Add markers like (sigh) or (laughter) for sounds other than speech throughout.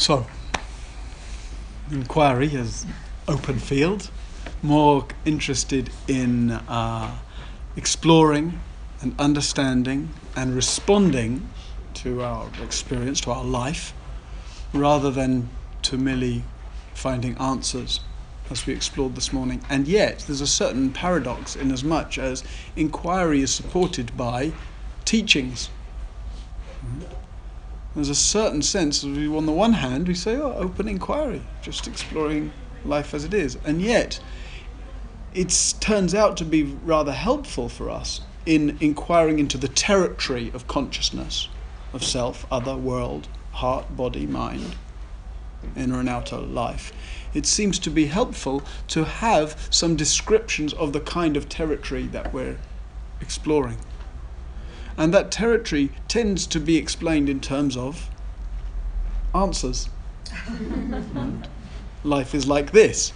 So, inquiry is open field, more interested in uh, exploring and understanding and responding to our experience, to our life, rather than to merely finding answers as we explored this morning. And yet, there's a certain paradox in as much as inquiry is supported by teachings. There's a certain sense, on the one hand, we say, oh, open inquiry, just exploring life as it is. And yet, it turns out to be rather helpful for us in inquiring into the territory of consciousness, of self, other, world, heart, body, mind, inner and outer life. It seems to be helpful to have some descriptions of the kind of territory that we're exploring. And that territory tends to be explained in terms of answers. (laughs) Life is like this.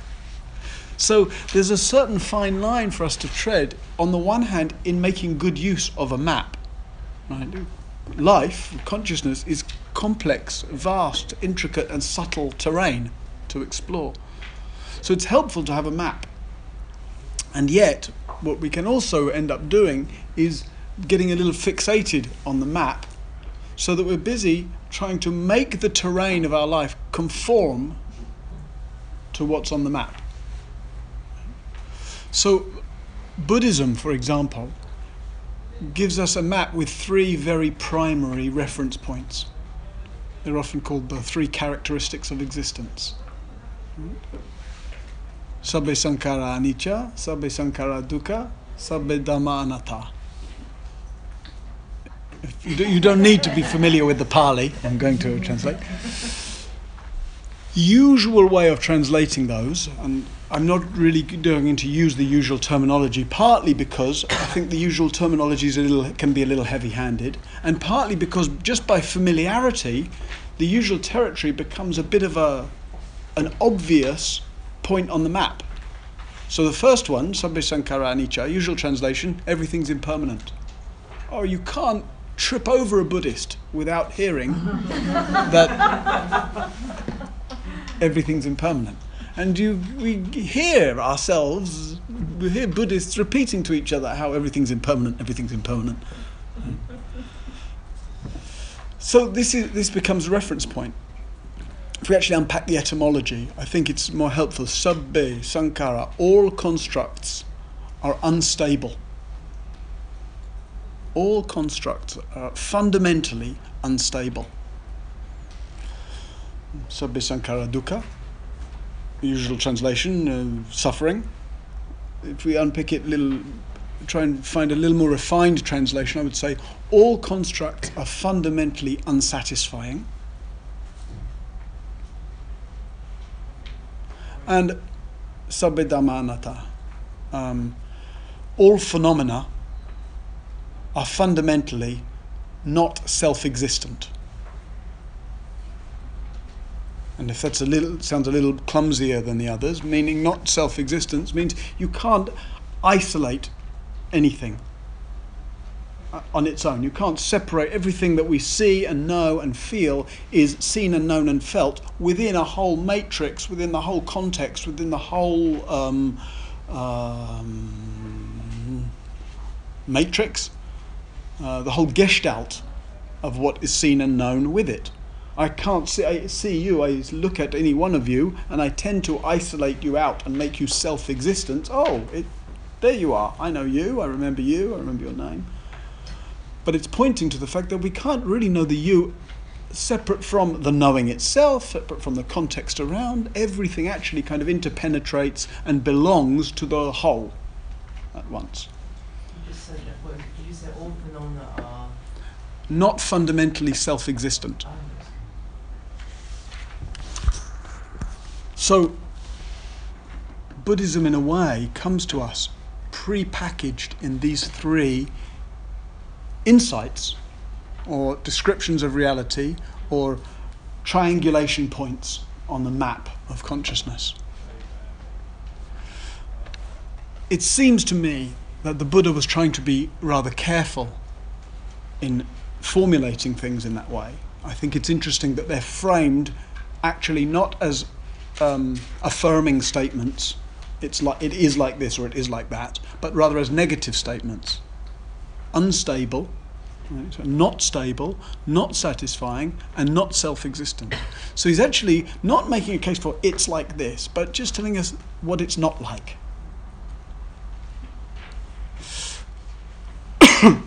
So there's a certain fine line for us to tread, on the one hand, in making good use of a map. Right? Life, consciousness, is complex, vast, intricate, and subtle terrain to explore. So it's helpful to have a map. And yet, what we can also end up doing is getting a little fixated on the map so that we're busy trying to make the terrain of our life conform to what's on the map. So, Buddhism, for example, gives us a map with three very primary reference points. They're often called the three characteristics of existence. Sabbe sankhara anicca, sabbe sankhara dukkha, sabbe dhamma anatta. You, (laughs) do, you don't need to be familiar with the Pali. I'm going to translate. Usual way of translating those, and I'm not really going to use the usual terminology, partly because I think the usual terminology is a little, can be a little heavy handed, and partly because just by familiarity, the usual territory becomes a bit of a, an obvious point on the map. So the first one, Sabbe Sankhara Anicca, usual translation, everything's impermanent. Oh, you can't trip over a Buddhist without hearing (laughs) that everything's impermanent. And you, we hear ourselves, we hear Buddhists repeating to each other how everything's impermanent, everything's impermanent. So this, is, this becomes a reference point. If we actually unpack the etymology, I think it's more helpful. Sabbe, sankhara, all constructs are unstable. All constructs are fundamentally unstable. Sabbe sankhara dukkha, usual translation, uh, suffering. If we unpick it little, try and find a little more refined translation, I would say all constructs are fundamentally unsatisfying. And sabbe dhamma um, all phenomena are fundamentally not self-existent. And if that's a little sounds a little clumsier than the others, meaning not self-existence, means you can't isolate anything uh, on its own. You can't separate everything that we see and know and feel is seen and known and felt within a whole matrix, within the whole context, within the whole um, um, matrix, uh, the whole gestalt of what is seen and known with it. I can't see, I see you, I look at any one of you, and I tend to isolate you out and make you self existent. Oh, it, there you are. I know you, I remember you, I remember your name. But it's pointing to the fact that we can't really know the you separate from the knowing itself, separate from the context around. Everything actually kind of interpenetrates and belongs to the whole at once. You just said that word. Did you say all phenomena are? Not fundamentally self existent. So, Buddhism, in a way, comes to us pre-packaged in these three insights or descriptions of reality or triangulation points on the map of consciousness. It seems to me that the Buddha was trying to be rather careful in formulating things in that way. I think it's interesting that they're framed actually not as um, affirming statements. It's like it is like this or it is like that, but rather as negative statements. Unstable, right? so not stable, not satisfying, and not self-existent. So he's actually not making a case for it's like this, but just telling us what it's not like. (coughs)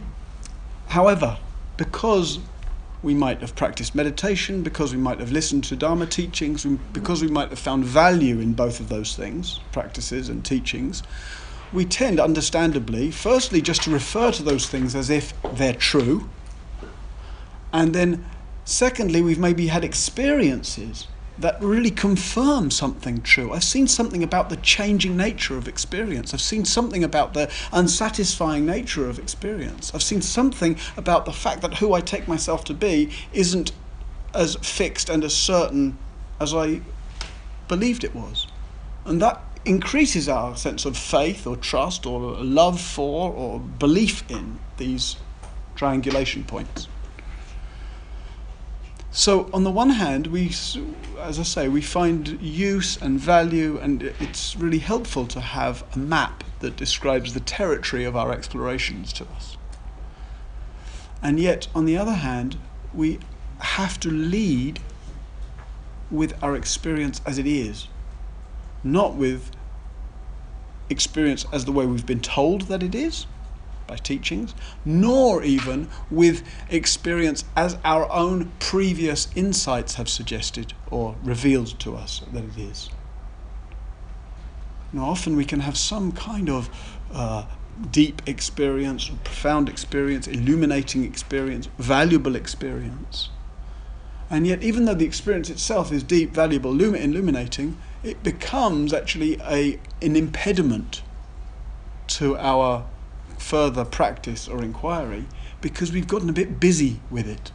However, because we might have practiced meditation, because we might have listened to Dharma teachings, because we might have found value in both of those things, practices and teachings, we tend, understandably, firstly, just to refer to those things as if they're true, and then, secondly, we've maybe had experiences that really confirm something true. I've seen something about the changing nature of experience. I've seen something about the unsatisfying nature of experience. I've seen something about the fact that who I take myself to be isn't as fixed and as certain as I believed it was. And that increases our sense of faith or trust or love for or belief in these triangulation points. So, on the one hand, we, as I say, we find use and value, and it's really helpful to have a map that describes the territory of our explorations to us. And yet, on the other hand, we have to lead with our experience as it is, not with experience as the way we've been told that it is by teachings, nor even with experience as our own previous insights have suggested or revealed to us that it is. Now, often we can have some kind of uh, deep experience, or profound experience, illuminating experience, valuable experience. And yet, even though the experience itself is deep, valuable, illuminating, it becomes actually a, an impediment to our further practice or inquiry because we've gotten a bit busy with it.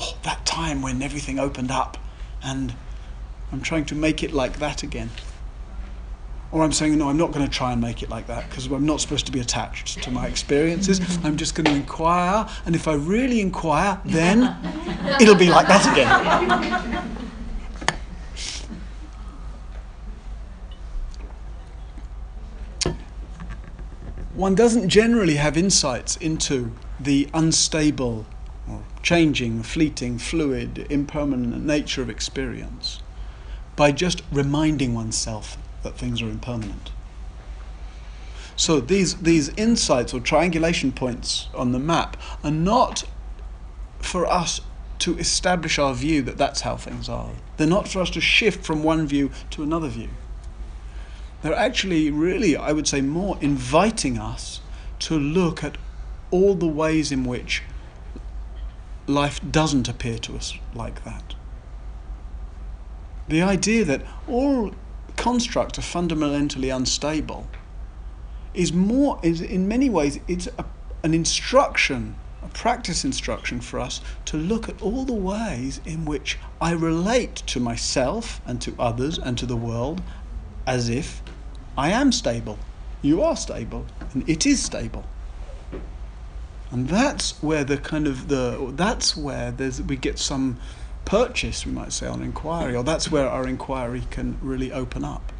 Oh, that time when everything opened up and I'm trying to make it like that again. Or I'm saying, no, I'm not going to try and make it like that because I'm not supposed to be attached to my experiences. I'm just going to inquire, and if I really inquire, then it'll be like that again. One doesn't generally have insights into the unstable, or changing, fleeting, fluid, impermanent nature of experience by just reminding oneself that things are impermanent. So these, these insights or triangulation points on the map are not for us to establish our view that that's how things are. They're not for us to shift from one view to another view. They're actually really, I would say, more inviting us to look at all the ways in which life doesn't appear to us like that. The idea that all constructs are fundamentally unstable is more, is in many ways, it's a, an instruction, a practice instruction for us to look at all the ways in which I relate to myself and to others and to the world as if I am stable, you are stable, and it is stable. And that's where the kind of the that's where there's we get some purchase, we might say, on inquiry, or that's where our inquiry can really open up.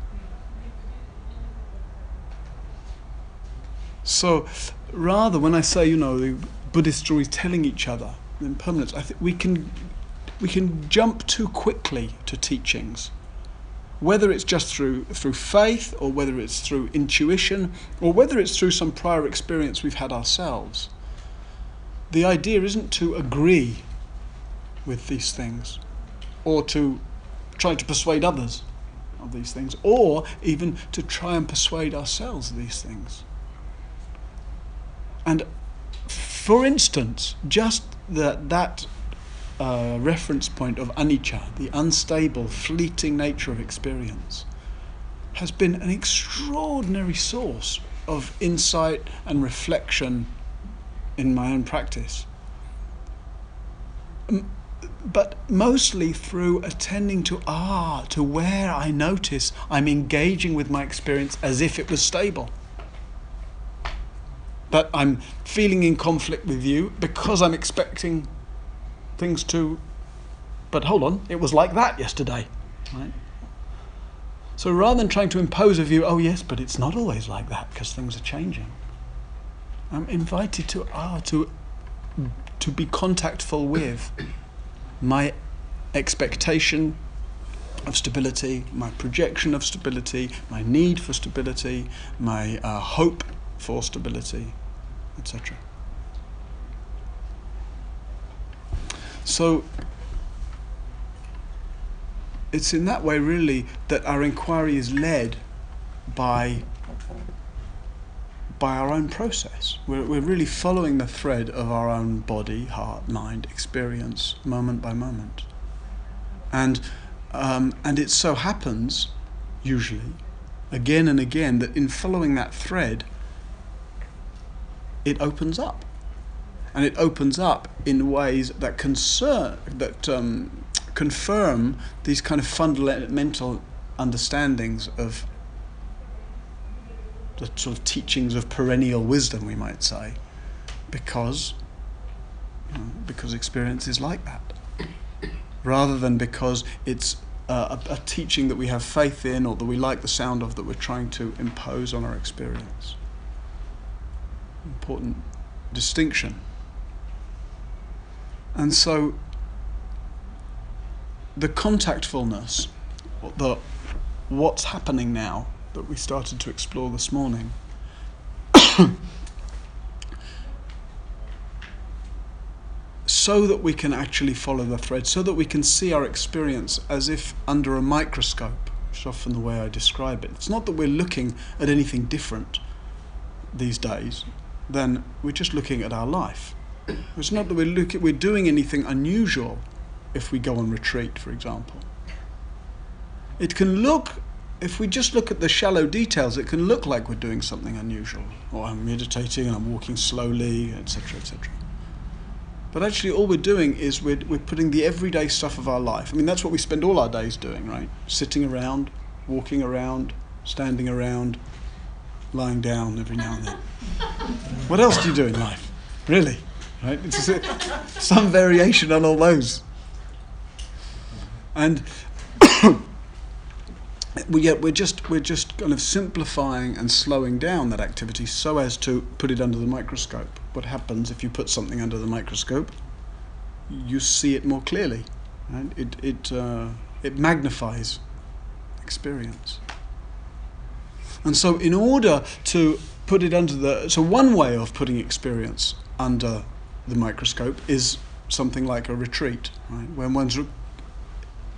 So, rather, when I say, you know, the Buddhist stories telling each other impermanence, I think we can we can jump too quickly to teachings whether it's just through through faith or whether it's through intuition or whether it's through some prior experience we've had ourselves the idea isn't to agree with these things or to try to persuade others of these things or even to try and persuade ourselves of these things. And for instance just that that uh, reference point of anicca, the unstable, fleeting nature of experience, has been an extraordinary source of insight and reflection in my own practice. But mostly through attending to ah, to where I notice I'm engaging with my experience as if it was stable. That I'm feeling in conflict with you because I'm expecting things to, but hold on, it was like that yesterday. Right? So rather than trying to impose a view, oh yes, but it's not always like that because things are changing. I'm invited to ah to to be contactful with my expectation of stability, my projection of stability, my need for stability, my uh, hope for stability, etc. So it's in that way, really, that our inquiry is led by by our own process. We're, we're really following the thread of our own body, heart, mind, experience, moment by moment. And, um, and it so happens, usually, again and again, that in following that thread, it opens up. And it opens up in ways that concern, that um, confirm these kind of fundamental understandings of the sort of teachings of perennial wisdom, we might say, because you know, because experience is like that, rather than because it's a, a teaching that we have faith in or that we like the sound of that we're trying to impose on our experience. Important distinction. And so the contactfulness, the what's happening now that we started to explore this morning. (coughs) so that we can actually follow the thread, so that we can see our experience as if under a microscope, which is often the way I describe it. It's not that we're looking at anything different these days then we're just looking at our life. It's not that we're, looking, we're doing anything unusual if we go on retreat, for example. It can look, if we just look at the shallow details, it can look like we're doing something unusual, or I'm meditating and I'm walking slowly, etc., etc. But actually, all we're doing is we're, we're putting the everyday stuff of our life. I mean, that's what we spend all our days doing, right? Sitting around, walking around, standing around, lying down every now and then. what else do you do in life? Really? Right? It's some variation on all those. And (coughs) we yet we're just we're just kind of simplifying and slowing down that activity so as to put it under the microscope. What happens if you put something under the microscope? You see it more clearly, right? It it uh, it magnifies experience. And so, in order to put it under the so one way of putting experience under the microscope is something like a retreat, right? When one's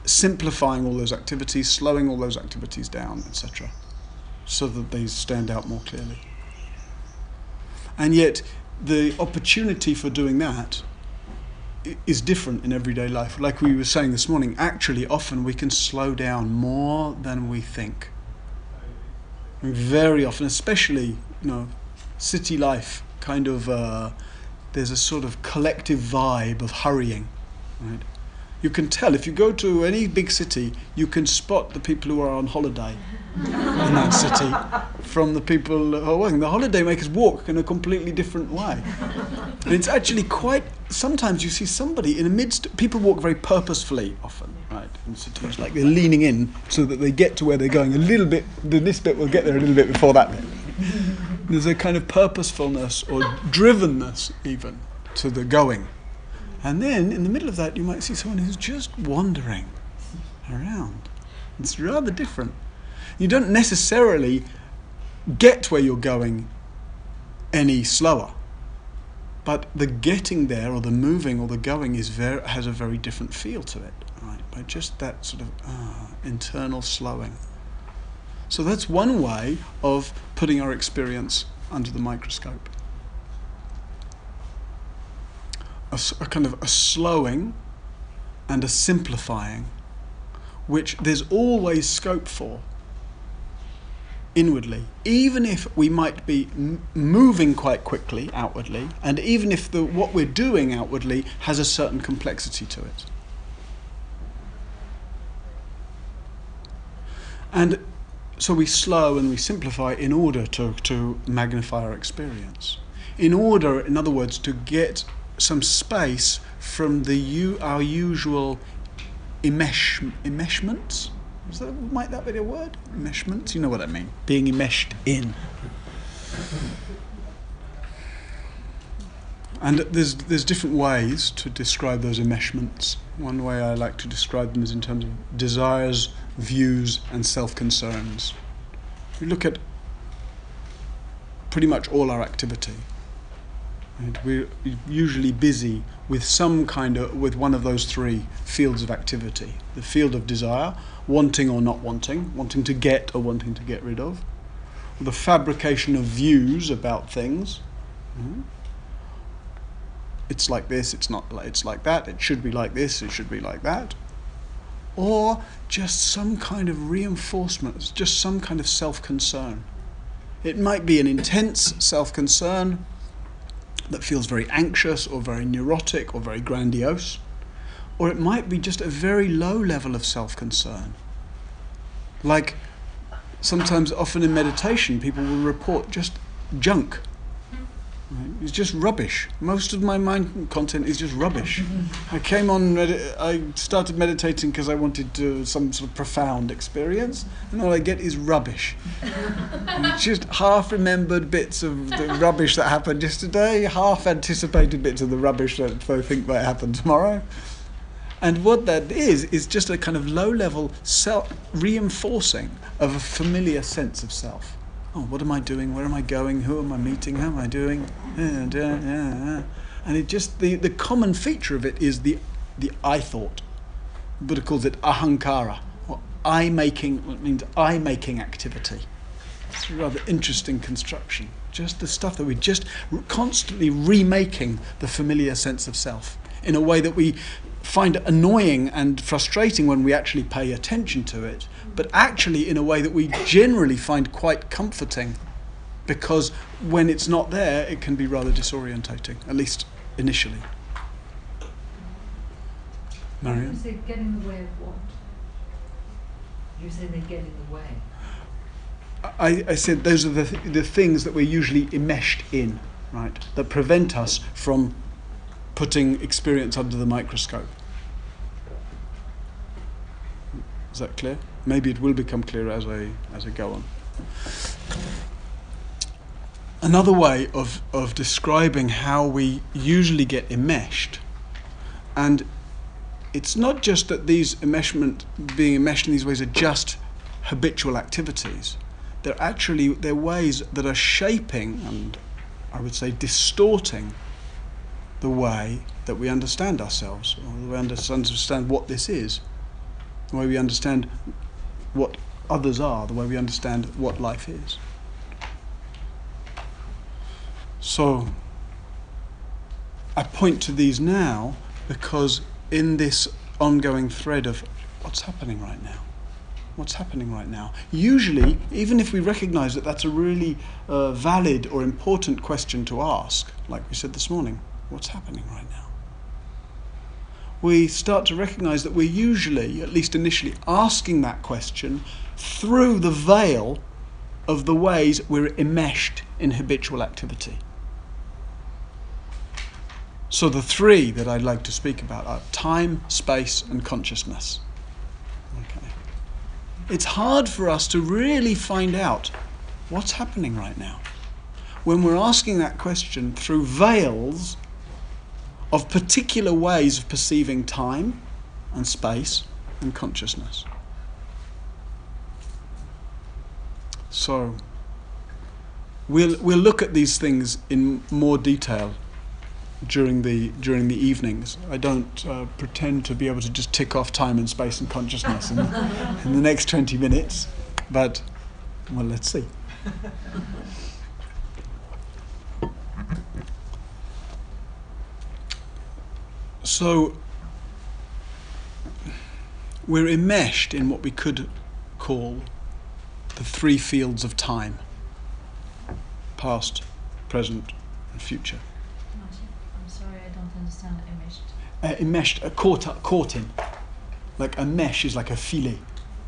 simplifying all those activities, slowing all those activities down, etc., so that they stand out more clearly. And yet, the opportunity for doing that is different in everyday life. Like we were saying this morning, actually, often we can slow down more than we think. very often, especially, you know, city life, kind of, uh, there's a sort of collective vibe of hurrying, right? you can tell if you go to any big city, you can spot the people who are on holiday in that city from the people who are working. The holiday makers walk in a completely different way. And it's actually quite. Sometimes you see somebody in the midst. People walk very purposefully, often, right? In like they're leaning in so that they get to where they're going a little bit. This bit will get there a little bit before that bit. There's a kind of purposefulness or drivenness, even, to the going. And then in the middle of that, you might see someone who's just wandering around. It's rather different. You don't necessarily get where you're going any slower. But the getting there, or the moving, or the going, is very, has a very different feel to it, right? By just that sort of uh, internal slowing. So that's one way of putting our experience under the microscope. a, a kind of a slowing and a simplifying, which there's always scope for inwardly, even if we might be m- moving quite quickly outwardly, and even if the, what we're doing outwardly has a certain complexity to it. And so we slow and we simplify in order to, to magnify our experience. In order, in other words, to get some space from the our usual enmesh, enmeshments. Is that, might that be a word? Enmeshment? You know what I mean. Being enmeshed in. And there's, there's different ways to describe those enmeshments. One way I like to describe them is in terms of desires, views, and self concerns. We look at pretty much all our activity. And we're usually busy with some kind of, with one of those three fields of activity the field of desire, wanting or not wanting, wanting to get or wanting to get rid of, the fabrication of views about things. Mm-hmm it's like this, it's not it's like that, it should be like this, it should be like that. Or just some kind of reinforcement, just some kind of self concern. It might be an intense self concern that feels very anxious or very neurotic or very grandiose. Or it might be just a very low level of self concern. Like sometimes, often in meditation, people will report just junk it's just rubbish. Most of my mind content is just rubbish. I came on, I started meditating because I wanted to, some sort of profound experience, and all I get is rubbish. just half remembered bits of the rubbish that happened yesterday, half anticipated bits of the rubbish that I think might happen tomorrow. And what that is, is just a kind of low level self reinforcing of a familiar sense of self oh, what am I doing? Where am I going? Who am I meeting? How am I doing? Eh, and, eh, eh. and it just the, the common feature of it is the the I thought. Buddha calls it ahankara, or I making. It means I making activity. It's a rather interesting construction. Just the stuff that we're just constantly remaking the familiar sense of self in a way that we find annoying and frustrating when we actually pay attention to it, but actually in a way that we generally find quite comforting because when it's not there, it can be rather disorientating, at least initially. Marion? You say get in the way of what? You say they get in the way. I, I said those are the, th- the things that we're usually enmeshed in, right, that prevent us from putting experience under the microscope. Is that clear? Maybe it will become clearer as I as I go on. Another way of, of describing how we usually get enmeshed, and it's not just that these enmeshment being enmeshed in these ways are just habitual activities. They're actually they're ways that are shaping and I would say distorting the way that we understand ourselves, or the way we understand what this is, the way we understand what others are, the way we understand what life is. So, I point to these now because in this ongoing thread of what's happening right now, what's happening right now, usually, even if we recognize that that's a really uh, valid or important question to ask, like we said this morning, what's happening right now? We start to recognize that we're usually, at least initially, asking that question through the veil of the ways we're enmeshed in habitual activity. So, the three that I'd like to speak about are time, space, and consciousness. Okay. It's hard for us to really find out what's happening right now when we're asking that question through veils of particular ways of perceiving time and space and consciousness. So, we'll, we'll look at these things in more detail during the, during the evenings. I don't uh, pretend to be able to just tick off time and space and consciousness in, (laughs) in the next 20 minutes, but well, let's see. So we're enmeshed in what we could call the three fields of time past, present, and future. I'm sorry, I don't understand enmeshed. Uh, enmeshed, uh, caught, up, caught in. Like a mesh is like a filet,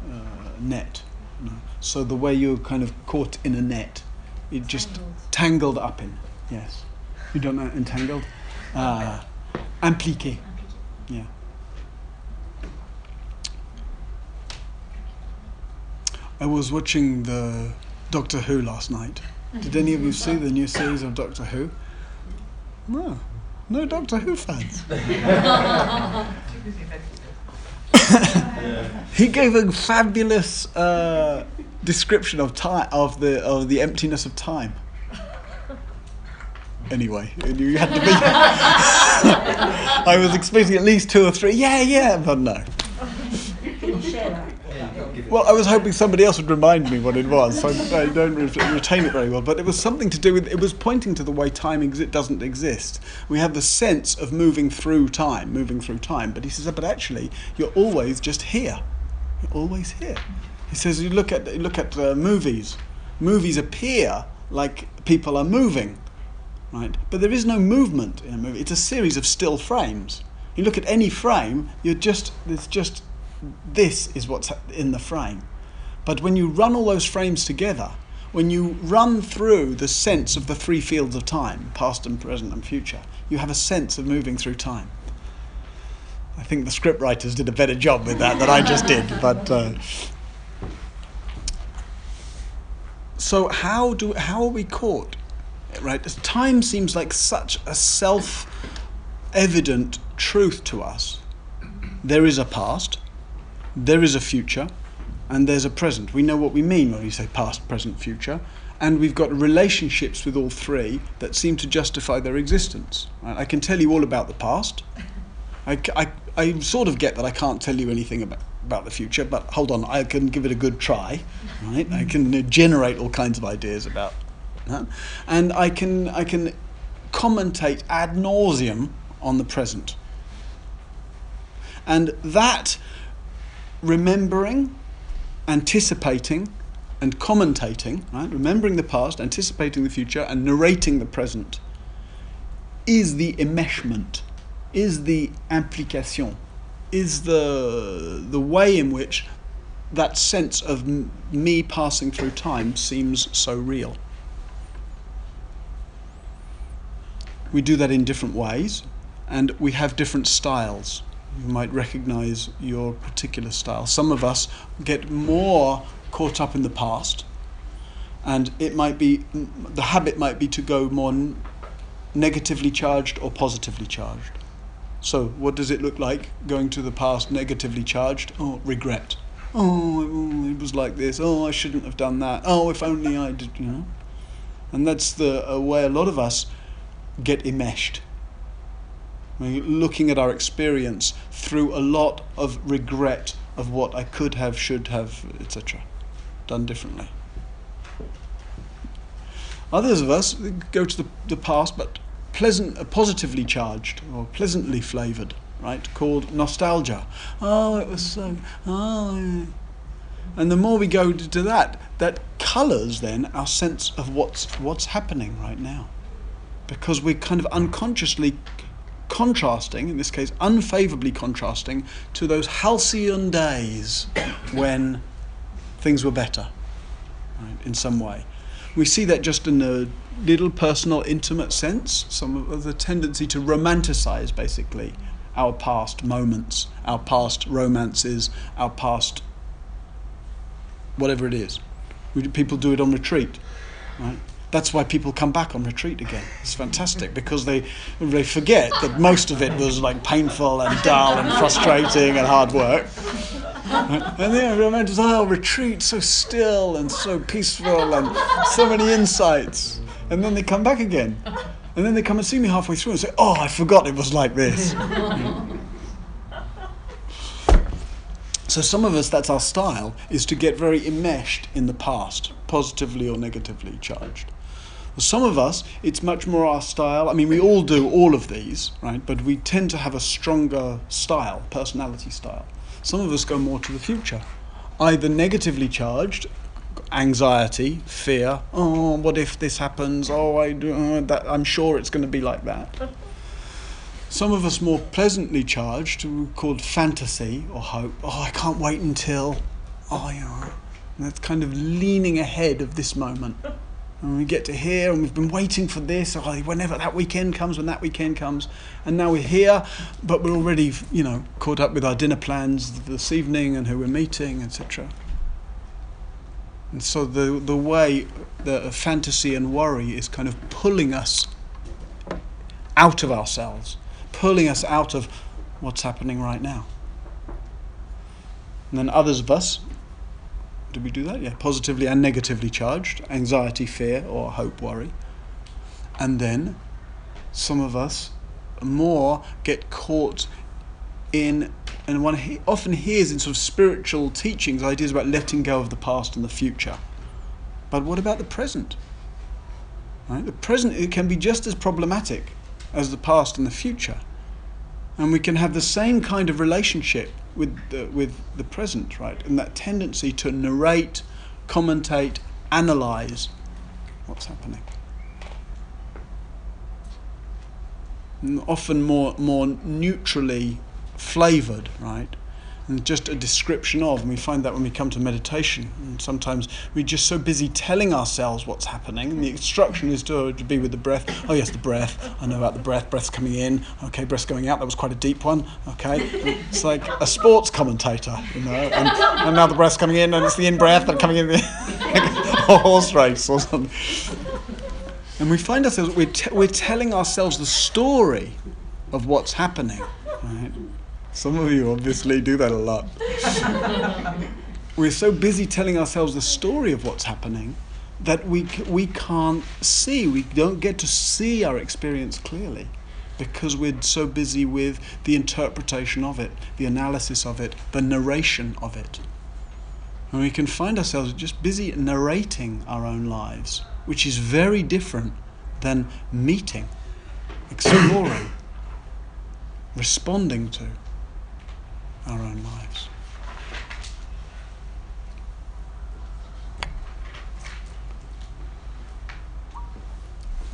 uh, net. You know? So the way you're kind of caught in a net, it just tangled, tangled up in. Yes. You don't know entangled? Uh, Impliqué. Yeah. I was watching the Doctor Who last night. Did any of you see the new series of Doctor Who? No, no Doctor Who fans. (laughs) (laughs) he gave a fabulous uh, description of time of the of the emptiness of time. Anyway, you had to be. (laughs) I was expecting at least two or three. Yeah, yeah, but no. Well, I was hoping somebody else would remind me what it was, I, I don't re- retain it very well. But it was something to do with, it was pointing to the way time exi- doesn't exist. We have the sense of moving through time, moving through time. But he says, but actually, you're always just here. You're always here. He says, you look at, you look at uh, movies. Movies appear like people are moving, right? But there is no movement in a movie. It's a series of still frames. You look at any frame, you're just, it's just this is what's in the frame. But when you run all those frames together, when you run through the sense of the three fields of time, past and present and future, you have a sense of moving through time. I think the scriptwriters did a better job with that than I just did, (laughs) but. Uh, so how do how are we caught? Right, time seems like such a self-evident truth to us. There is a past, there is a future and there's a present. We know what we mean when we say past, present, future, and we've got relationships with all three that seem to justify their existence. Right? I can tell you all about the past. I, I, I sort of get that I can't tell you anything about, about the future, but hold on, I can give it a good try. Right? I can generate all kinds of ideas about and I can I can commentate ad nauseum on the present. And that remembering, anticipating, and commentating, right? Remembering the past, anticipating the future, and narrating the present is the enmeshment, is the implication, is the the way in which that sense of me passing through time seems so real. We do that in different ways, and we have different styles you might recognize your particular style. Some of us get more caught up in the past, and it might be the habit might be to go more negatively charged or positively charged. So, what does it look like going to the past negatively charged? Oh, regret. Oh, it was like this. Oh, I shouldn't have done that. Oh, if only I did, you know. And that's the uh, way a lot of us get enmeshed looking at our experience through a lot of regret of what I could have, should have, etc., done differently. Others of us go to the, the past, but pleasant, uh, positively charged or pleasantly flavored, right? Called nostalgia. Oh, it was so. Oh. And the more we go to that, that colours then our sense of what's what's happening right now, because we're kind of unconsciously contrasting, in this case, unfavorably contrasting to those halcyon days (coughs) when things were better, right, in some way. We see that just in a little personal, intimate sense, some of the tendency to romanticize basically our past moments, our past romances, our past whatever it is. We, people do it on retreat, right? That's why people come back on retreat again. It's fantastic because they they forget that most of it was like painful and dull and frustrating and hard work. And then remember, oh, retreat, so still and so peaceful and so many insights. And then they come back again. And then they come and see me halfway through and say, oh, I forgot it was like this. So some of us, that's our style, is to get very enmeshed in the past, positively or negatively charged. Some of us, it's much more our style. I mean, we all do all of these, right? But we tend to have a stronger style, personality style. Some of us go more to the future, either negatively charged, anxiety, fear. Oh, what if this happens? Oh, I do, uh, that. I'm sure it's going to be like that. (laughs) Some of us more pleasantly charged, called fantasy or hope. Oh, I can't wait until. Oh, yeah. And that's kind of leaning ahead of this moment (laughs) and we get to here and we've been waiting for this. Or whenever that weekend comes when that weekend comes. And now we're here but we're already you know caught up with our dinner plans this evening and who we're meeting etc And so the, the way the fantasy and worry is kind of pulling us out of ourselves, pulling us out of what's happening right now. And then others of us, do we do that? Yeah, positively and negatively charged anxiety, fear, or hope, worry. And then some of us more get caught in, and one he, often hears in sort of spiritual teachings ideas about letting go of the past and the future. But what about the present? Right? The present it can be just as problematic as the past and the future. And we can have the same kind of relationship with the, with the present, right? And that tendency to narrate, commentate, analyze what's happening. And often more, more neutrally flavored, right? And just a description of, and we find that when we come to meditation. And sometimes we're just so busy telling ourselves what's happening, and the instruction is to, to be with the breath. Oh, yes, the breath. I know about the breath. Breath's coming in. Okay, breath's going out. That was quite a deep one. Okay. It's like a sports commentator, you know, and, and now the breath's coming in, and it's the in breath and coming in, the, (laughs) a horse race or something. And we find ourselves, we're, we're telling ourselves the story of what's happening, right? Some of you obviously do that a lot. (laughs) We're so busy telling ourselves the story of what's happening that we, we can't see, we don't get to see our experience clearly because we're so busy with the interpretation of it, the analysis of it, the narration of it. And we can find ourselves just busy narrating our own lives, which is very different than meeting, exploring, (coughs) responding to our own lives.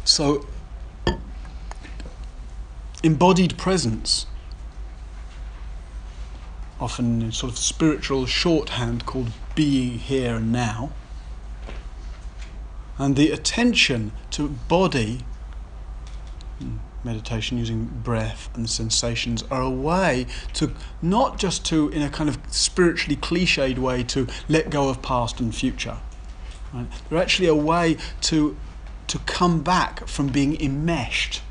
So, embodied presence, often in sort of spiritual shorthand called being here and now, and the attention to body meditation using breath and sensations are a way to not just to in a kind of spiritually cliched way to let go of past and future right? they're actually a way to to come back from being enmeshed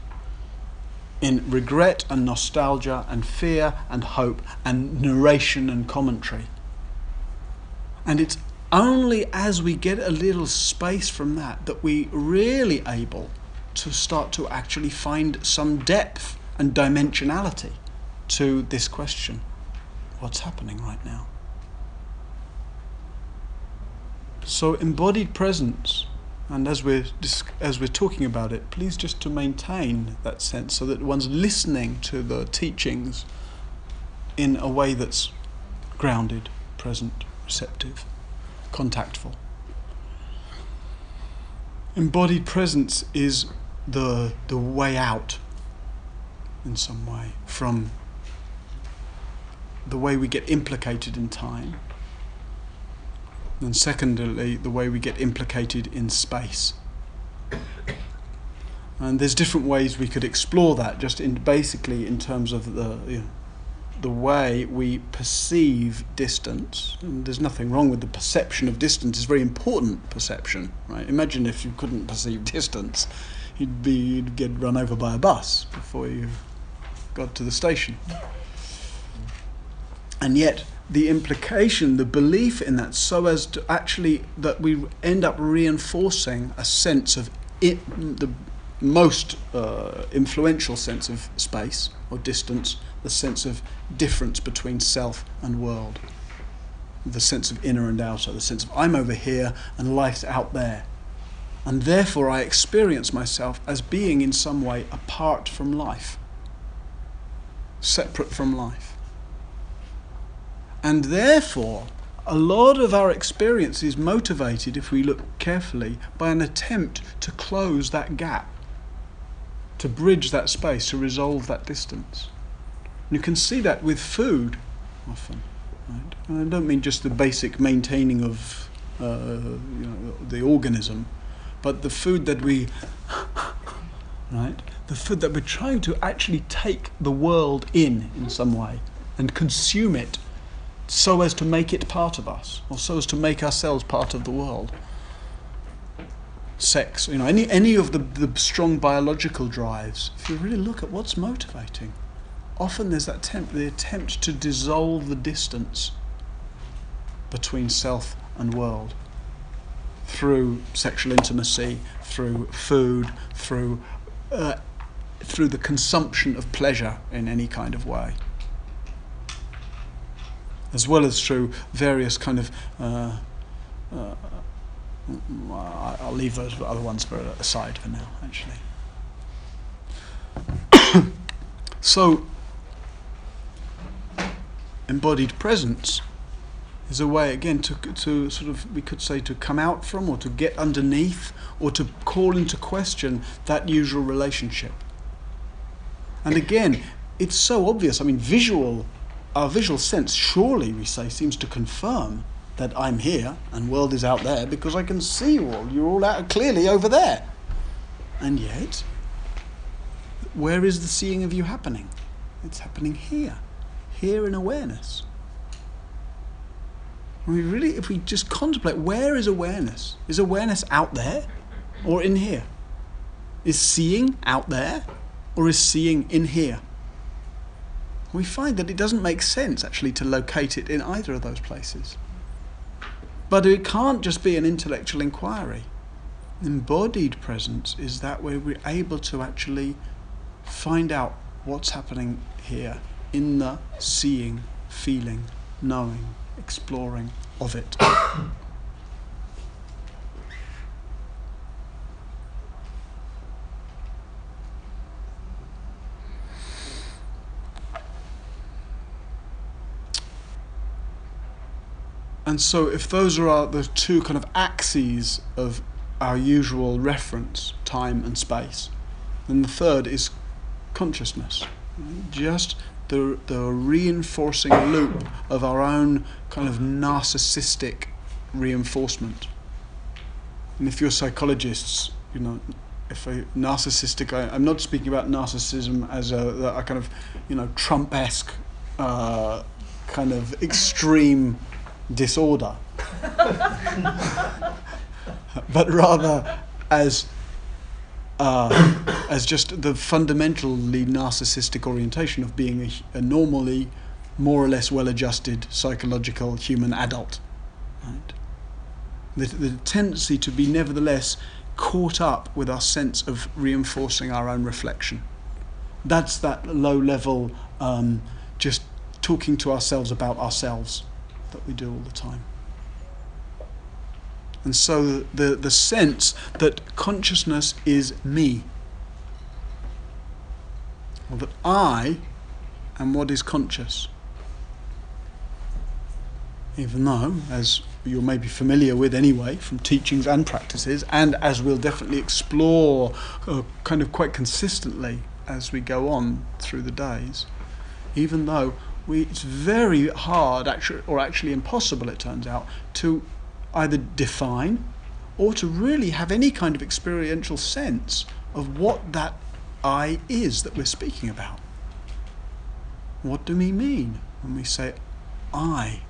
in regret and nostalgia and fear and hope and narration and commentary and it's only as we get a little space from that that we really able to start to actually find some depth and dimensionality to this question what's happening right now? So, embodied presence, and as we're, as we're talking about it, please just to maintain that sense so that one's listening to the teachings in a way that's grounded, present, receptive, contactful. Embodied presence is the the way out in some way from the way we get implicated in time. And secondly, the way we get implicated in space. And there's different ways we could explore that, just in basically in terms of the you know, the way we perceive distance. And there's nothing wrong with the perception of distance. It's very important perception, right? Imagine if you couldn't perceive (laughs) distance you'd be you'd get run over by a bus before you got to the station. And yet, the implication, the belief in that, so as to actually that we end up reinforcing a sense of it, the most uh, influential sense of space or distance, the sense of difference between self and world, the sense of inner and outer, the sense of I'm over here and life's out there and therefore I experience myself as being in some way apart from life, separate from life. And therefore, a lot of our experience is motivated, if we look carefully, by an attempt to close that gap, to bridge that space, to resolve that distance. And you can see that with food often. Right? I don't mean just the basic maintaining of uh, you know, the organism, but the food that we right the food that we're trying to actually take the world in in some way and consume it so as to make it part of us, or so as to make ourselves part of the world. Sex, you know, any, any of the, the strong biological drives, if you really look at what's motivating, often there's that attempt, the attempt to dissolve the distance between self and world through sexual intimacy, through food, through, uh, through the consumption of pleasure in any kind of way as well as through various kind of. Uh, uh, I'll leave those other ones for aside for now, actually. (coughs) so, embodied presence is a way again to, to sort of we could say to come out from or to get underneath or to call into question that usual relationship and again it's so obvious i mean visual our visual sense surely, we say, seems to confirm that I'm here and world is out there because I can see you all. You're all out clearly over there. And yet, where is the seeing of you happening? It's happening here, here in awareness. We really, if we just contemplate, where is awareness? Is awareness out there or in here? Is seeing out there or is seeing in here? we find that it doesn't make sense actually to locate it in either of those places. But it can't just be an intellectual inquiry. Embodied presence is that where we're able to actually find out what's happening here in the seeing, feeling, knowing, exploring of it. And so, if those are the two kind of axes of our usual reference, time and space, then the third is consciousness. Just the, the reinforcing loop of our own kind of narcissistic reinforcement. And if you're psychologists, you know, if a narcissistic, I, am not speaking about narcissism as a, a kind of, you know, Trump-esque uh, kind of extreme disorder, (laughs) but rather as uh, (coughs) as just the fundamentally narcissistic orientation of being a, a normally more or less well-adjusted psychological human adult. Right? The, the tendency to be nevertheless caught up with our sense of reinforcing our own reflection. That's that low level, um, just talking to ourselves about ourselves that we do all the time. And so the, the sense that consciousness is me, or that I am what is conscious. Even though, as you may be familiar with anyway from teachings and practices, and as we'll definitely explore uh, kind of quite consistently as we go on through the days, even though we, it's very hard, actually, or actually impossible, it turns out, to either define or to really have any kind of experiential sense of what that I is that we're speaking about. What do we mean when we say, I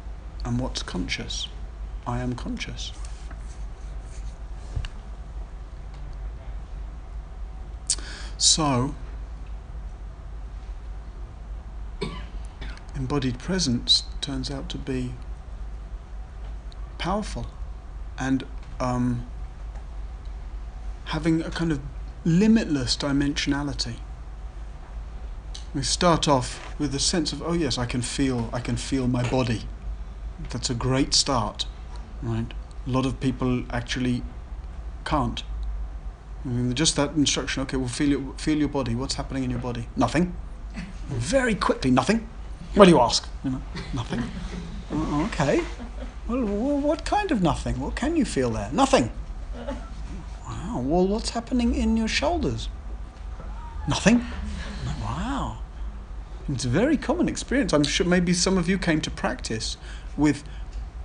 am what's conscious? I am conscious. So, embodied presence turns out to be powerful and um, having a kind of limitless dimensionality. We start off with a sense of, oh yes, I can feel, I can feel my body. That's a great start, right? A lot of people actually can't. I mean, just that instruction. Okay, well, feel your, feel your body. What's happening in your body? Nothing. (laughs) Very quickly, nothing. Well, you ask? You know, nothing. (laughs) Oh, okay. Well, what kind of nothing? What can you feel there? Nothing. Wow. Well, what's happening in your shoulders? Nothing. Wow. It's a very common experience. I'm sure maybe some of you came to practice with,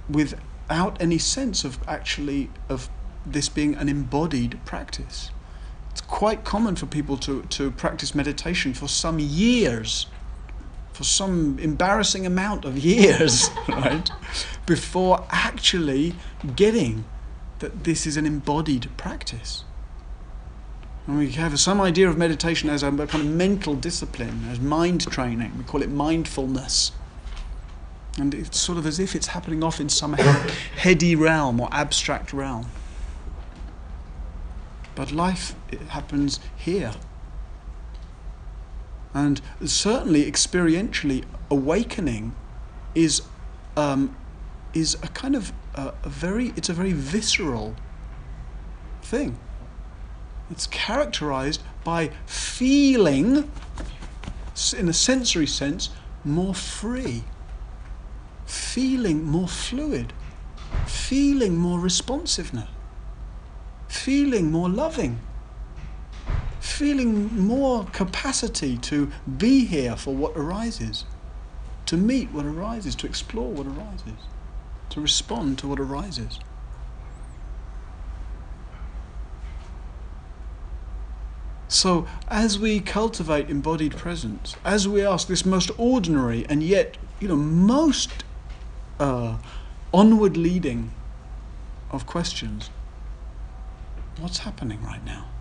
without any sense of actually of this being an embodied practice. It's quite common for people to, to practice meditation for some years for some embarrassing amount of years, (laughs) right, before actually getting that this is an embodied practice. And we have some idea of meditation as a kind of mental discipline, as mind training. We call it mindfulness. And it's sort of as if it's happening off in some (coughs) heady realm or abstract realm. But life it happens here. And certainly, experientially, awakening is um, is a kind of a, a very it's a very visceral thing. It's characterized by feeling, in a sensory sense, more free, feeling more fluid, feeling more responsiveness, feeling more loving, feeling more capacity to be here for what arises, to meet what arises, to explore what arises, to respond to what arises. So, as we cultivate embodied presence, as we ask this most ordinary and yet, you know, most uh, onward leading of questions, what's happening right now?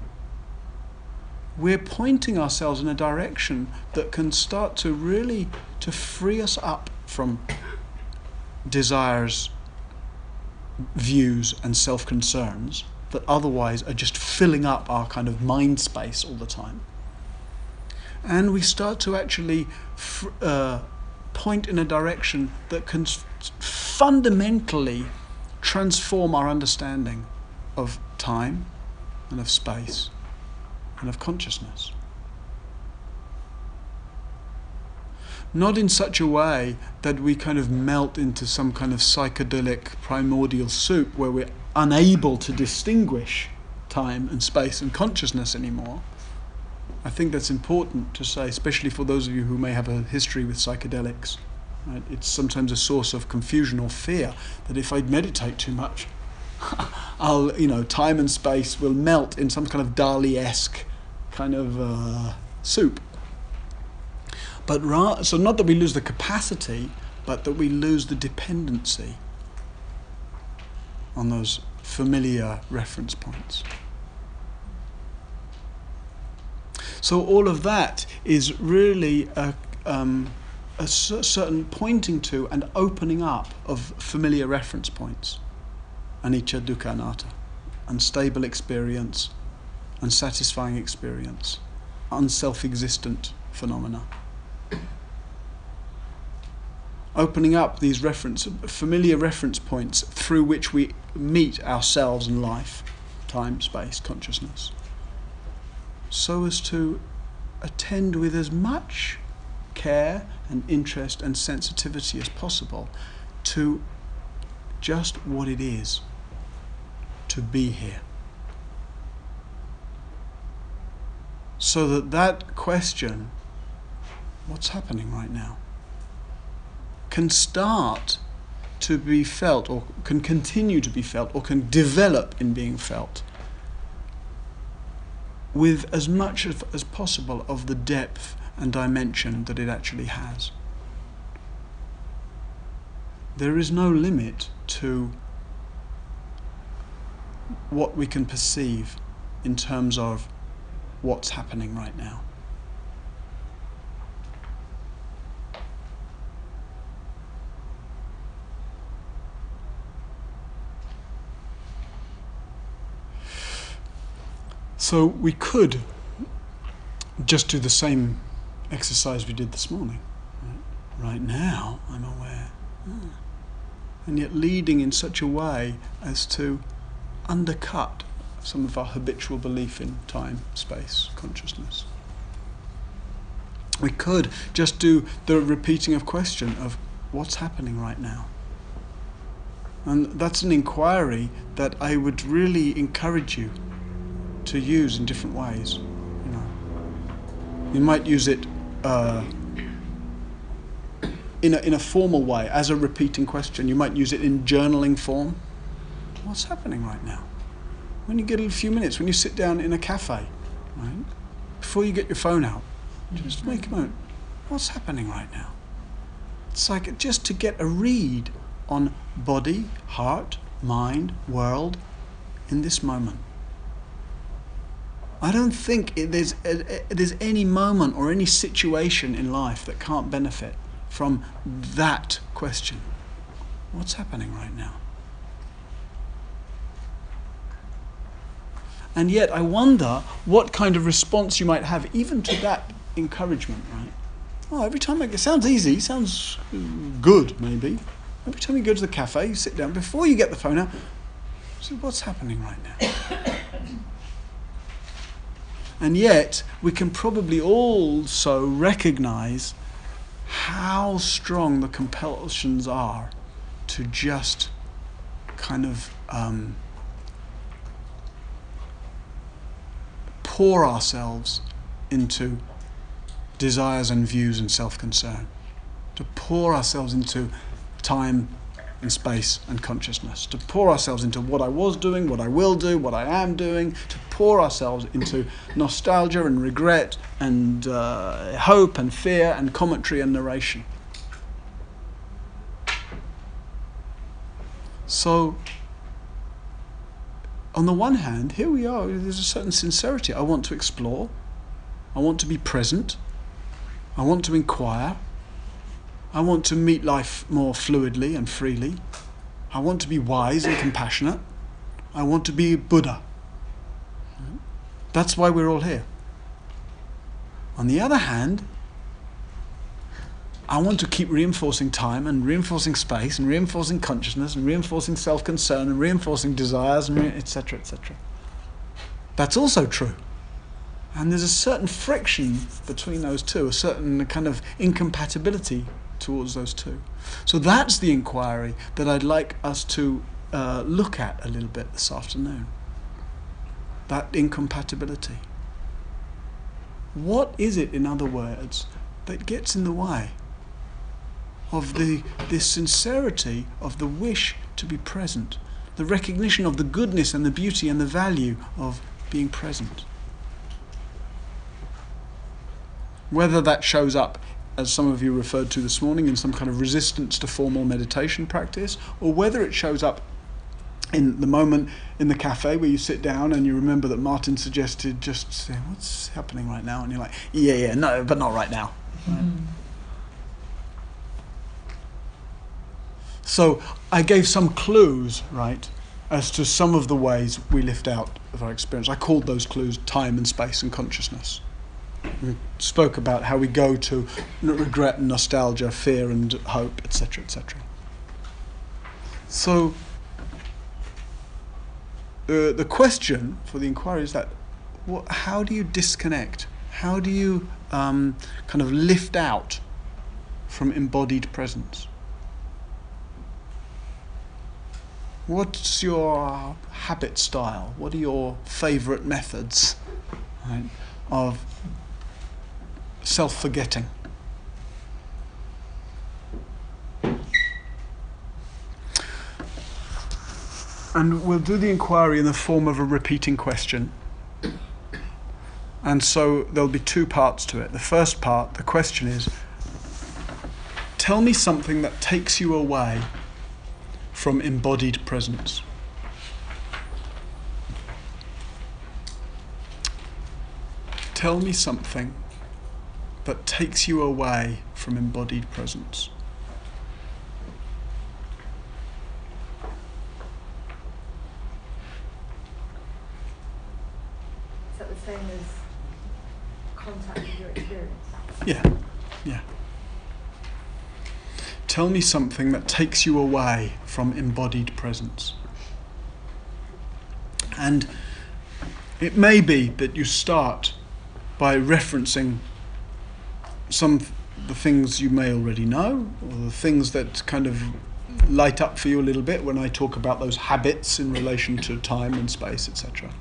We're pointing ourselves in a direction that can start to really to free us up from desires, views, and self concerns that otherwise are just filling up our kind of mind space all the time. And we start to actually uh, point in a direction that can fundamentally transform our understanding of time and of space and of consciousness. Not in such a way that we kind of melt into some kind of psychedelic primordial soup where we're unable to distinguish time and space and consciousness anymore. I think that's important to say, especially for those of you who may have a history with psychedelics. Right? It's sometimes a source of confusion or fear that if I meditate too much, (laughs) I'll, you know, time and space will melt in some kind of Dali-esque kind of uh, soup. But ra- so not that we lose the capacity, but that we lose the dependency on those familiar reference points. So all of that is really a, um, a certain pointing to and opening up of familiar reference points. Anicca, dukkha, anatta. Unstable experience, unsatisfying experience, unself-existent phenomena. Opening up these reference, familiar reference points through which we meet ourselves and life, time, space, consciousness, so as to attend with as much care and interest and sensitivity as possible to just what it is to be here. So that that question, what's happening right now? can start to be felt or can continue to be felt or can develop in being felt with as much as, as possible of the depth and dimension that it actually has. There is no limit to what we can perceive in terms of what's happening right now. So we could just do the same exercise we did this morning. Right, now, I'm aware. Hmm. And yet leading in such a way as to undercut some of our habitual belief in time, space, consciousness. We could just do the repeating of question of what's happening right now. And that's an inquiry that I would really encourage you to use in different ways. You know, you might use it uh, in a in a formal way as a repeating question. You might use it in journaling form. What's happening right now? When you get a few minutes, when you sit down in a cafe, right, before you get your phone out, just make a moment. what's happening right now? It's like just to get a read on body, heart, mind, world in this moment. I don't think it, there's, uh, there's any moment or any situation in life that can't benefit from that question. What's happening right now? And yet, I wonder what kind of response you might have even to that encouragement, right? Oh, every time I, it sounds easy, sounds good, maybe. Every time you go to the cafe, you sit down, before you get the phone out, so what's happening right now? (coughs) and yet, we can probably also recognize how strong the compulsions are to just kind of um, pour ourselves into desires and views and self concern, to pour ourselves into time and space and consciousness, to pour ourselves into what I was doing, what I will do, what I am doing, to pour ourselves into nostalgia and regret and uh, hope and fear and commentary and narration. So, on the one hand, here we are, there's a certain sincerity. I want to explore, I want to be present, I want to inquire. I want to meet life more fluidly and freely. I want to be wise and compassionate. I want to be Buddha. That's why we're all here. On the other hand, I want to keep reinforcing time and reinforcing space and reinforcing consciousness and reinforcing self concern and reinforcing desires and etc. etc. That's also true. And there's a certain friction between those two, a certain kind of incompatibility towards those two. So that's the inquiry that I'd like us to uh, look at a little bit this afternoon. That incompatibility. What is it, in other words, that gets in the way of the, the sincerity of the wish to be present, the recognition of the goodness and the beauty and the value of being present? Whether that shows up, as some of you referred to this morning, in some kind of resistance to formal meditation practice, or whether it shows up in the moment in the cafe where you sit down and you remember that Martin suggested just say, What's happening right now? And you're like, Yeah, yeah, no, but not right now. Mm. So I gave some clues, right, as to some of the ways we lift out of our experience. I called those clues time and space and consciousness. We spoke about how we go to regret and nostalgia, fear and hope, etc., etc. So, uh, the question for the inquiry is that what, how do you disconnect? How do you um, kind of lift out from embodied presence? What's your habit style? What are your favorite methods right, of self forgetting. And we'll do the inquiry in the form of a repeating question. And so there'll be two parts to it. The first part, the question is Tell me something that takes you away from embodied presence. Tell me something that takes you away from embodied presence. Is that the same as contact with your experience? Yeah, yeah. Tell me something that takes you away from embodied presence. And it may be that you start by referencing some the things you may already know, or the things that kind of light up for you a little bit when I talk about those habits in relation to time and space, etc.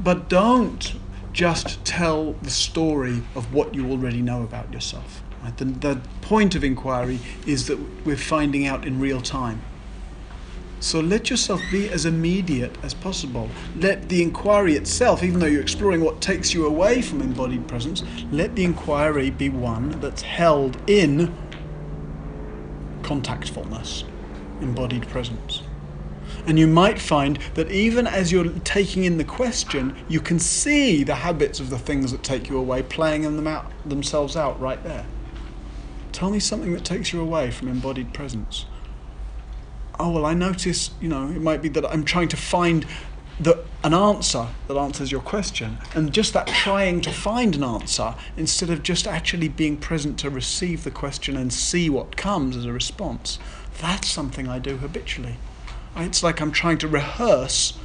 But don't just tell the story of what you already know about yourself. Right? The, the point of inquiry is that we're finding out in real time. So let yourself be as immediate as possible. Let the inquiry itself, even though you're exploring what takes you away from embodied presence, let the inquiry be one that's held in contactfulness, embodied presence. And you might find that even as you're taking in the question, you can see the habits of the things that take you away playing them out, themselves out right there. Tell me something that takes you away from embodied presence. Oh well i notice you know it might be that i'm trying to find the, an answer that answers your question. And just that trying to find an answer instead of just actually being present to receive the question and see what comes as a response that's something i do habitually. It's like i'm trying to rehearse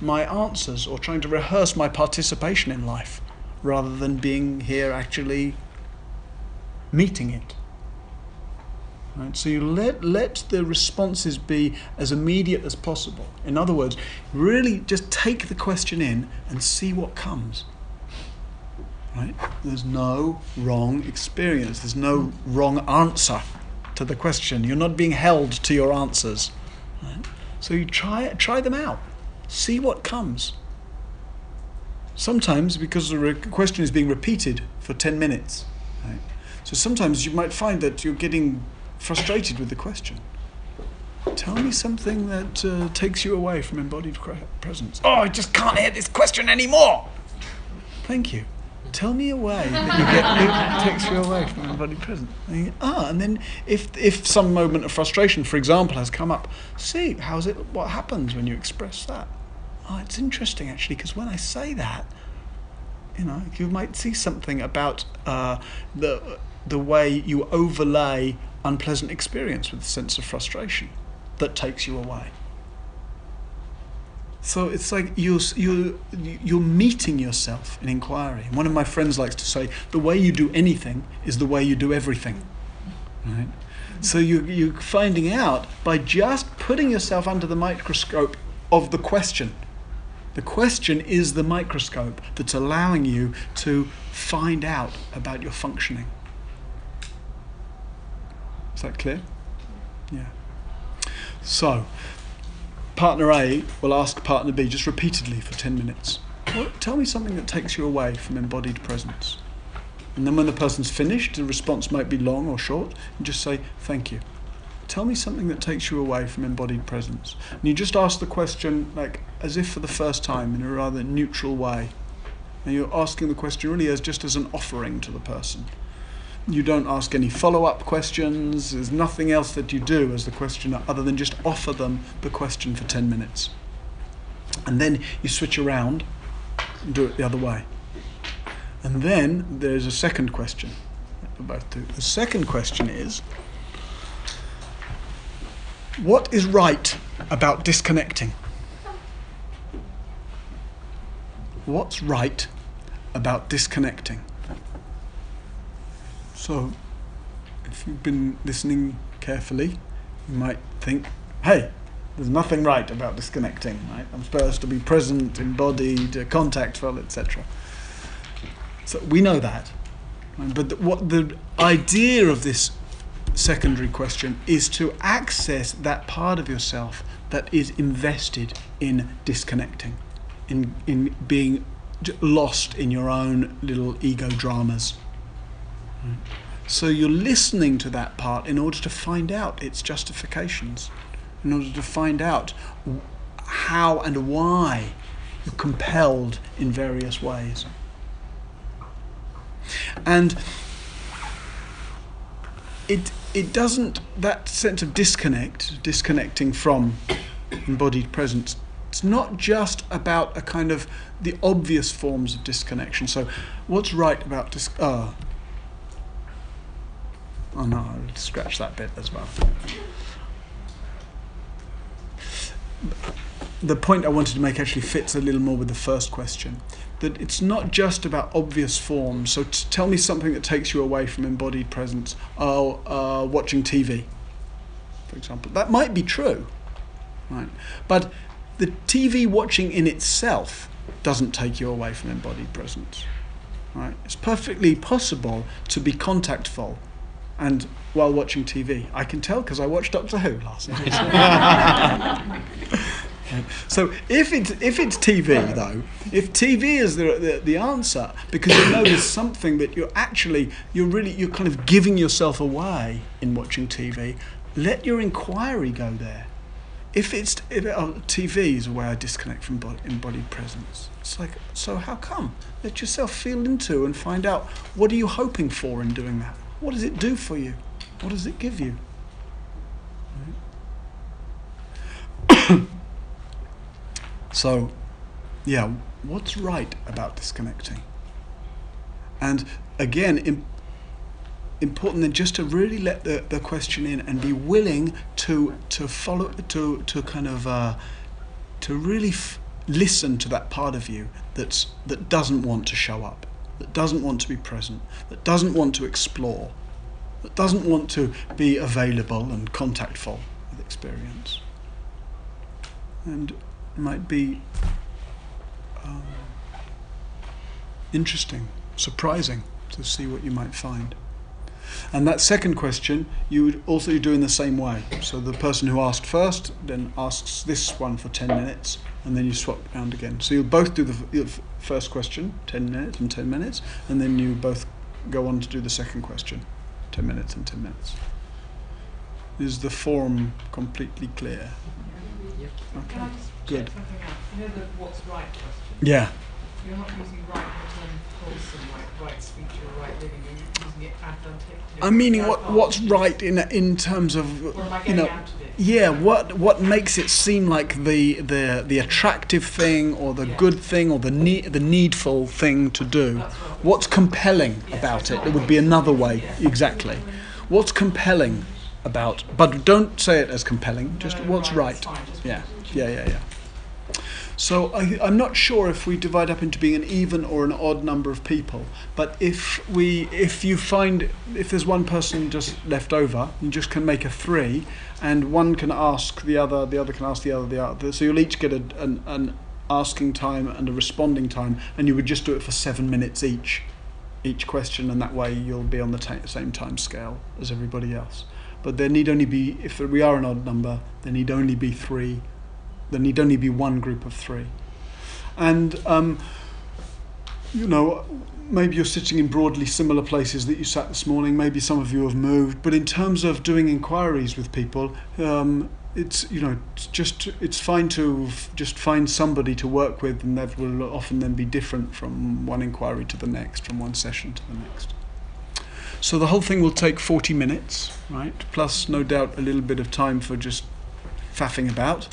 my answers or trying to rehearse my participation in life rather than being here actually meeting it Right? So you let, let the responses be as immediate as possible. In other words, really just take the question in and see what comes. Right? There's no wrong experience. There's no wrong answer to the question. You're not being held to your answers. Right? So you try try them out. See what comes. Sometimes, because the question is being repeated for 10 minutes? So sometimes you might find that you're getting frustrated with the question. Tell me something that uh, takes you away from embodied presence. Oh, I just can't hear this question anymore. Thank you. Tell me a way that you get takes you away from embodied presence. And ah, and then if if some moment of frustration, for example, has come up, see how's it? What happens when you express that? Oh, it's interesting actually because when I say that, you know, you might see something about uh, the the way you overlay unpleasant experience with a sense of frustration that takes you away. So it's like you're, you're, you're meeting yourself in inquiry. One of my friends likes to say, the way you do anything is the way you do everything. Right? So you, you're finding out by just putting yourself under the microscope of the question. The question is the microscope that's allowing you to find out about your functioning. Is that clear? Yeah. So, partner A will ask partner B just repeatedly for 10 minutes. Tell me something that takes you away from embodied presence. And then when the person's finished, the response might be long or short, and just say, Thank you. Tell me something that takes you away from embodied presence. And you just ask the question, like, as if for the first time, in a rather neutral way. And you're asking the question really as just as an offering to the person. You don't ask any follow up questions. There's nothing else that you do as the questioner other than just offer them the question for 10 minutes. And then you switch around and do it the other way. And then there's a second question do. The second question is what is right about disconnecting? What's right about disconnecting? So, if you've been listening carefully, you might think, hey, there's nothing right about disconnecting, right? I'm supposed to be present, embodied, uh, contactful, etc. So we know that. But the, what the idea of this secondary question is to access that part of yourself that is invested in disconnecting, in, in being lost in your own little ego dramas. So you're listening to that part in order to find out its justifications, in order to find out how and why you're compelled in various ways. And it it doesn't that sense of disconnect, disconnecting from embodied presence. It's not just about a kind of the obvious forms of disconnection. So, what's right about dis- uh, Oh no, I'll scratch that bit as well. The point I wanted to make actually fits a little more with the first question. That it's not just about obvious forms. So tell me something that takes you away from embodied presence. Oh, uh, watching TV, for example. That might be true, right? But the TV watching in itself doesn't take you away from embodied presence. Right? It's perfectly possible to be contactful and while watching TV. I can tell because I watched Doctor Who last night. (laughs) so if it's if it's TV though, if TV is the, the the answer, because you know there's something that you're actually you're really you're kind of giving yourself away in watching TV, let your inquiry go there. If it's if it, oh, TV is a way I disconnect from body, embodied presence. It's like so how come? Let yourself feel into and find out what are you hoping for in doing that. What does it do for you? What does it give you? (coughs) so, yeah, what's right about disconnecting? And again, im- important then just to really let the, the question in and be willing to to follow to to kind of uh, to really f- listen to that part of you that's that doesn't want to show up, that doesn't want to be present, that doesn't want to explore, that doesn't want to be available and contactful with experience, and might be um, interesting, surprising to see what you might find. And that second question, you would also do in the same way. So the person who asked first then asks this one for 10 minutes, and then you swap around again. So you'll both do the first question, 10 minutes and 10 minutes, and then you both go on to do the second question, 10 minutes and 10 minutes. Is the form completely clear? Yep. Okay. Can I just Good. check something out? You know the what's right question? Yeah. You're not using right in the term wholesome, like right speech or right living, you're using it advantageous. I'm meaning what, what's right in in terms of What am I you know out of it? yeah what what makes it seem like the the the attractive thing or the Yeah. good thing or the need the needful thing to do? What's compelling about it? It would be another way exactly. What's compelling about but don't say it as compelling just what's right, right. it's fine, just yeah yeah yeah yeah so I, I'm not sure if we divide up into being an even or an odd number of people. But if we, if you find, if there's one person just left over, you just can make a three, and one can ask the other, the other can ask the other, the other. So you'll each get a, an, an asking time and a responding time, and you would just do it for seven minutes each, each question, and that way you'll be on the same time scale as everybody else. But there need only be, if we are an odd number, there need only be three there need only be one group of three. And, um, you know, maybe you're sitting in broadly similar places that you sat this morning, maybe some of you have moved, but in terms of doing inquiries with people, um, it's, you know, it's just, it's fine to just find somebody to work with, and that will often then be different from one inquiry to the next, from one session to the next. So the whole thing will take 40 minutes, right? Plus, no doubt, a little bit of time for just faffing about.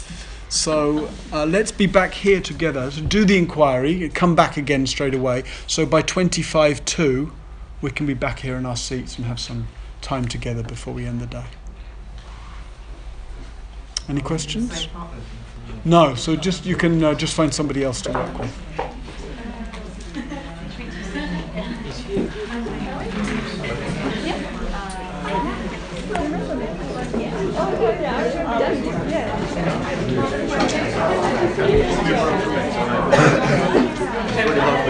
So uh, let's be back here together to do the inquiry, come back again straight away. So by 25 2, we can be back here in our seats and have some time together before we end the day. Any questions? No, so just you can uh, just find somebody else to work with. 그래서 (laughs) 네.